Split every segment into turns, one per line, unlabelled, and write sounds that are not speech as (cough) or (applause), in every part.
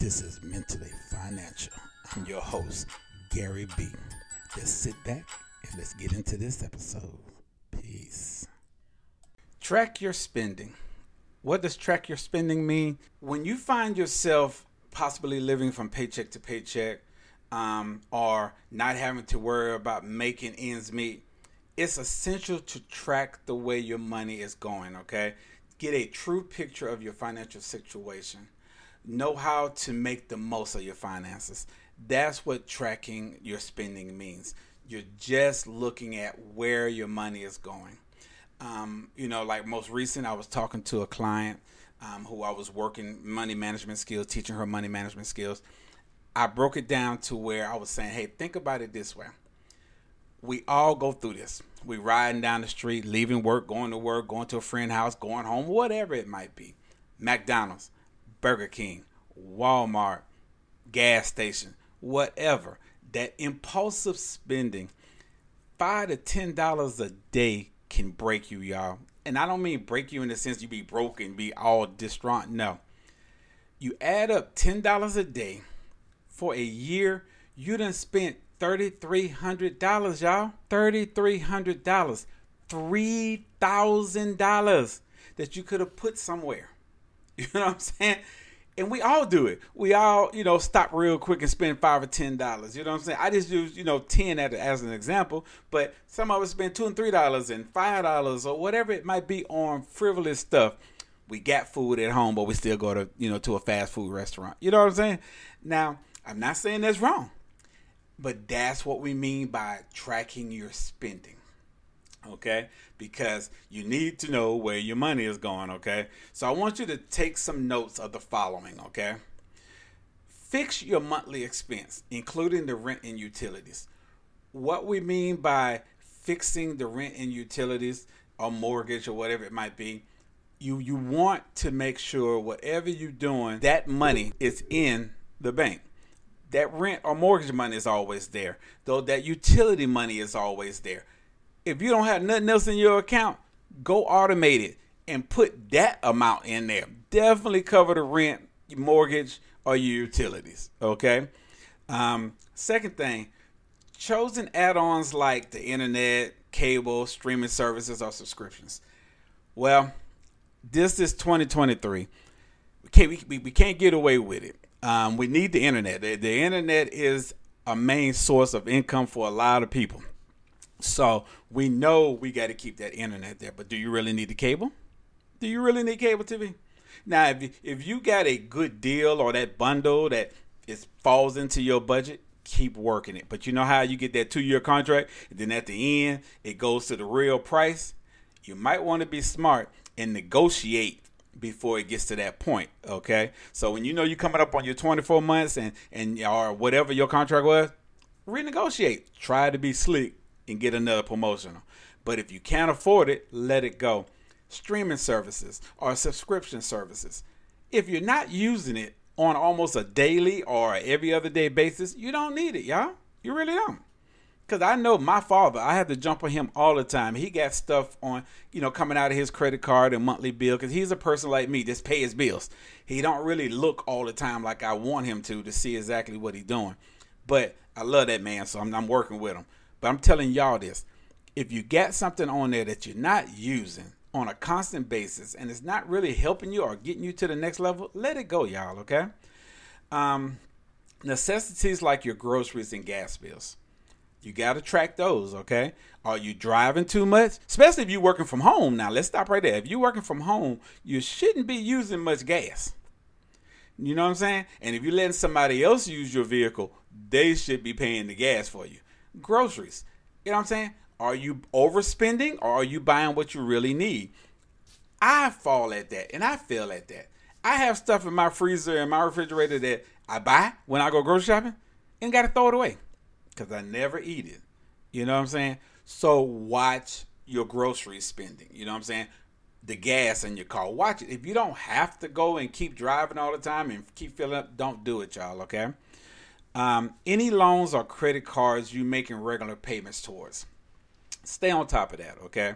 This is Mentally Financial. I'm your host, Gary B. Just sit back and let's get into this episode. Peace. Track your spending. What does track your spending mean? When you find yourself possibly living from paycheck to paycheck um, or not having to worry about making ends meet, it's essential to track the way your money is going, okay? Get a true picture of your financial situation. Know how to make the most of your finances. That's what tracking your spending means. You're just looking at where your money is going. Um, you know, like most recent, I was talking to a client um, who I was working money management skills, teaching her money management skills. I broke it down to where I was saying, hey, think about it this way we all go through this. We riding down the street, leaving work, going to work, going to a friend house, going home, whatever it might be. McDonald's, Burger King, Walmart, gas station, whatever. That impulsive spending, five to ten dollars a day can break you, y'all. And I don't mean break you in the sense you be broken, be all distraught. No. You add up ten dollars a day for a year, you done spent $3,300, y'all. $3,300. $3,000 that you could have put somewhere. (laughs) You know what I'm saying? And we all do it. We all, you know, stop real quick and spend five or ten dollars. You know what I'm saying? I just use, you know, ten as an example, but some of us spend two and three dollars and five dollars or whatever it might be on frivolous stuff. We got food at home, but we still go to, you know, to a fast food restaurant. You know what I'm saying? Now, I'm not saying that's wrong. But that's what we mean by tracking your spending. Okay? Because you need to know where your money is going. Okay? So I want you to take some notes of the following. Okay? Fix your monthly expense, including the rent and utilities. What we mean by fixing the rent and utilities or mortgage or whatever it might be, you you want to make sure whatever you're doing, that money is in the bank that rent or mortgage money is always there. Though that utility money is always there. If you don't have nothing else in your account, go automate it and put that amount in there. Definitely cover the rent, mortgage, or your utilities. Okay. Um, second thing, chosen add-ons like the internet, cable, streaming services, or subscriptions. Well, this is 2023. We can't we, we can't get away with it. Um, we need the internet. The, the internet is a main source of income for a lot of people. So we know we got to keep that internet there. But do you really need the cable? Do you really need cable TV? Now, if you, if you got a good deal or that bundle that is falls into your budget, keep working it. But you know how you get that two year contract, and then at the end it goes to the real price. You might want to be smart and negotiate before it gets to that point. Okay, so when you know you're coming up on your 24 months and and or whatever your contract was, renegotiate. Try to be slick and get another promotional. But if you can't afford it, let it go. Streaming services or subscription services. If you're not using it on almost a daily or every other day basis, you don't need it, y'all. You really don't. Cause I know my father, I had to jump on him all the time. He got stuff on, you know, coming out of his credit card and monthly bill. Cause he's a person like me, just pay his bills. He don't really look all the time like I want him to to see exactly what he's doing. But I love that man, so I'm, I'm working with him. But I'm telling y'all this: if you got something on there that you're not using on a constant basis and it's not really helping you or getting you to the next level, let it go, y'all. Okay. Um, necessities like your groceries and gas bills you got to track those, okay? Are you driving too much? Especially if you're working from home. Now, let's stop right there. If you're working from home, you shouldn't be using much gas. You know what I'm saying? And if you're letting somebody else use your vehicle, they should be paying the gas for you. Groceries. You know what I'm saying? Are you overspending or are you buying what you really need? I fall at that and I fail at that. I have stuff in my freezer and my refrigerator that I buy when I go grocery shopping and got to throw it away because I never eat it. You know what I'm saying? So watch your grocery spending. You know what I'm saying? The gas in your car. Watch it. If you don't have to go and keep driving all the time and keep filling up, don't do it, y'all. Okay. Um, any loans or credit cards you're making regular payments towards, stay on top of that. Okay.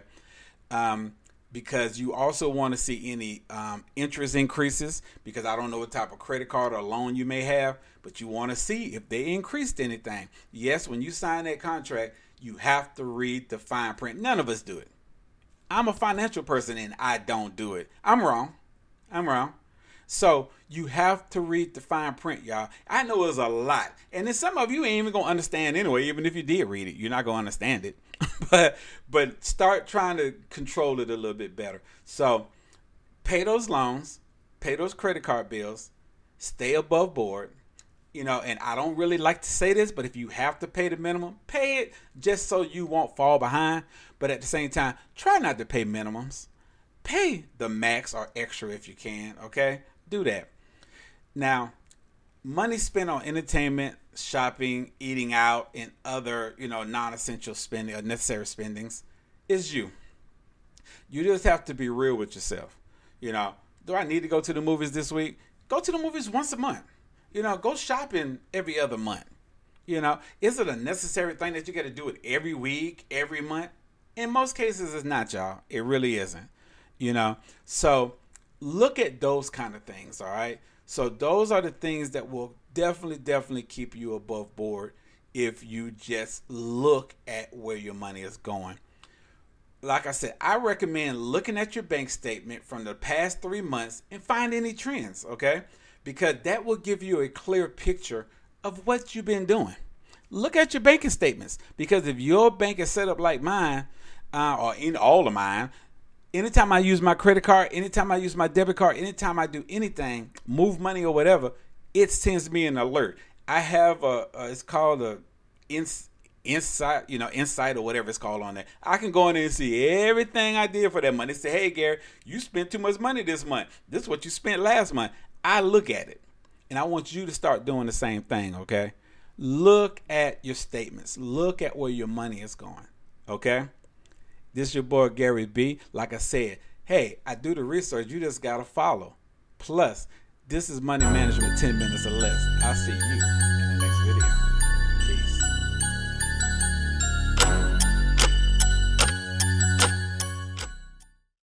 Um, because you also want to see any um, interest increases because I don't know what type of credit card or loan you may have, but you want to see if they increased anything. Yes, when you sign that contract, you have to read the fine print. None of us do it. I'm a financial person and I don't do it. I'm wrong. I'm wrong. So you have to read the fine print, y'all. I know it's a lot. And then some of you ain't even gonna understand anyway, even if you did read it, you're not gonna understand it. (laughs) but but start trying to control it a little bit better. So pay those loans, pay those credit card bills, stay above board. You know, and I don't really like to say this, but if you have to pay the minimum, pay it just so you won't fall behind. But at the same time, try not to pay minimums. Pay the max or extra if you can, okay? Do that. Now, money spent on entertainment, shopping, eating out, and other, you know, non-essential spending or necessary spendings is you. You just have to be real with yourself. You know, do I need to go to the movies this week? Go to the movies once a month. You know, go shopping every other month. You know, is it a necessary thing that you got to do it every week, every month? In most cases, it's not, y'all. It really isn't. You know, so look at those kind of things, all right? So those are the things that will definitely, definitely keep you above board if you just look at where your money is going. Like I said, I recommend looking at your bank statement from the past three months and find any trends, okay? Because that will give you a clear picture of what you've been doing. Look at your banking statements because if your bank is set up like mine, uh, or in all of mine, anytime I use my credit card, anytime I use my debit card, anytime I do anything, move money or whatever, it sends me an alert. I have a, a it's called a ins, insight, you know, insight or whatever it's called on there. I can go in there and see everything I did for that money. Say, hey Gary, you spent too much money this month. This is what you spent last month. I look at it. And I want you to start doing the same thing, okay? Look at your statements. Look at where your money is going. Okay? This is your boy Gary B. Like I said, hey, I do the research. You just gotta follow. Plus, this is money management 10 minutes or less. I'll see you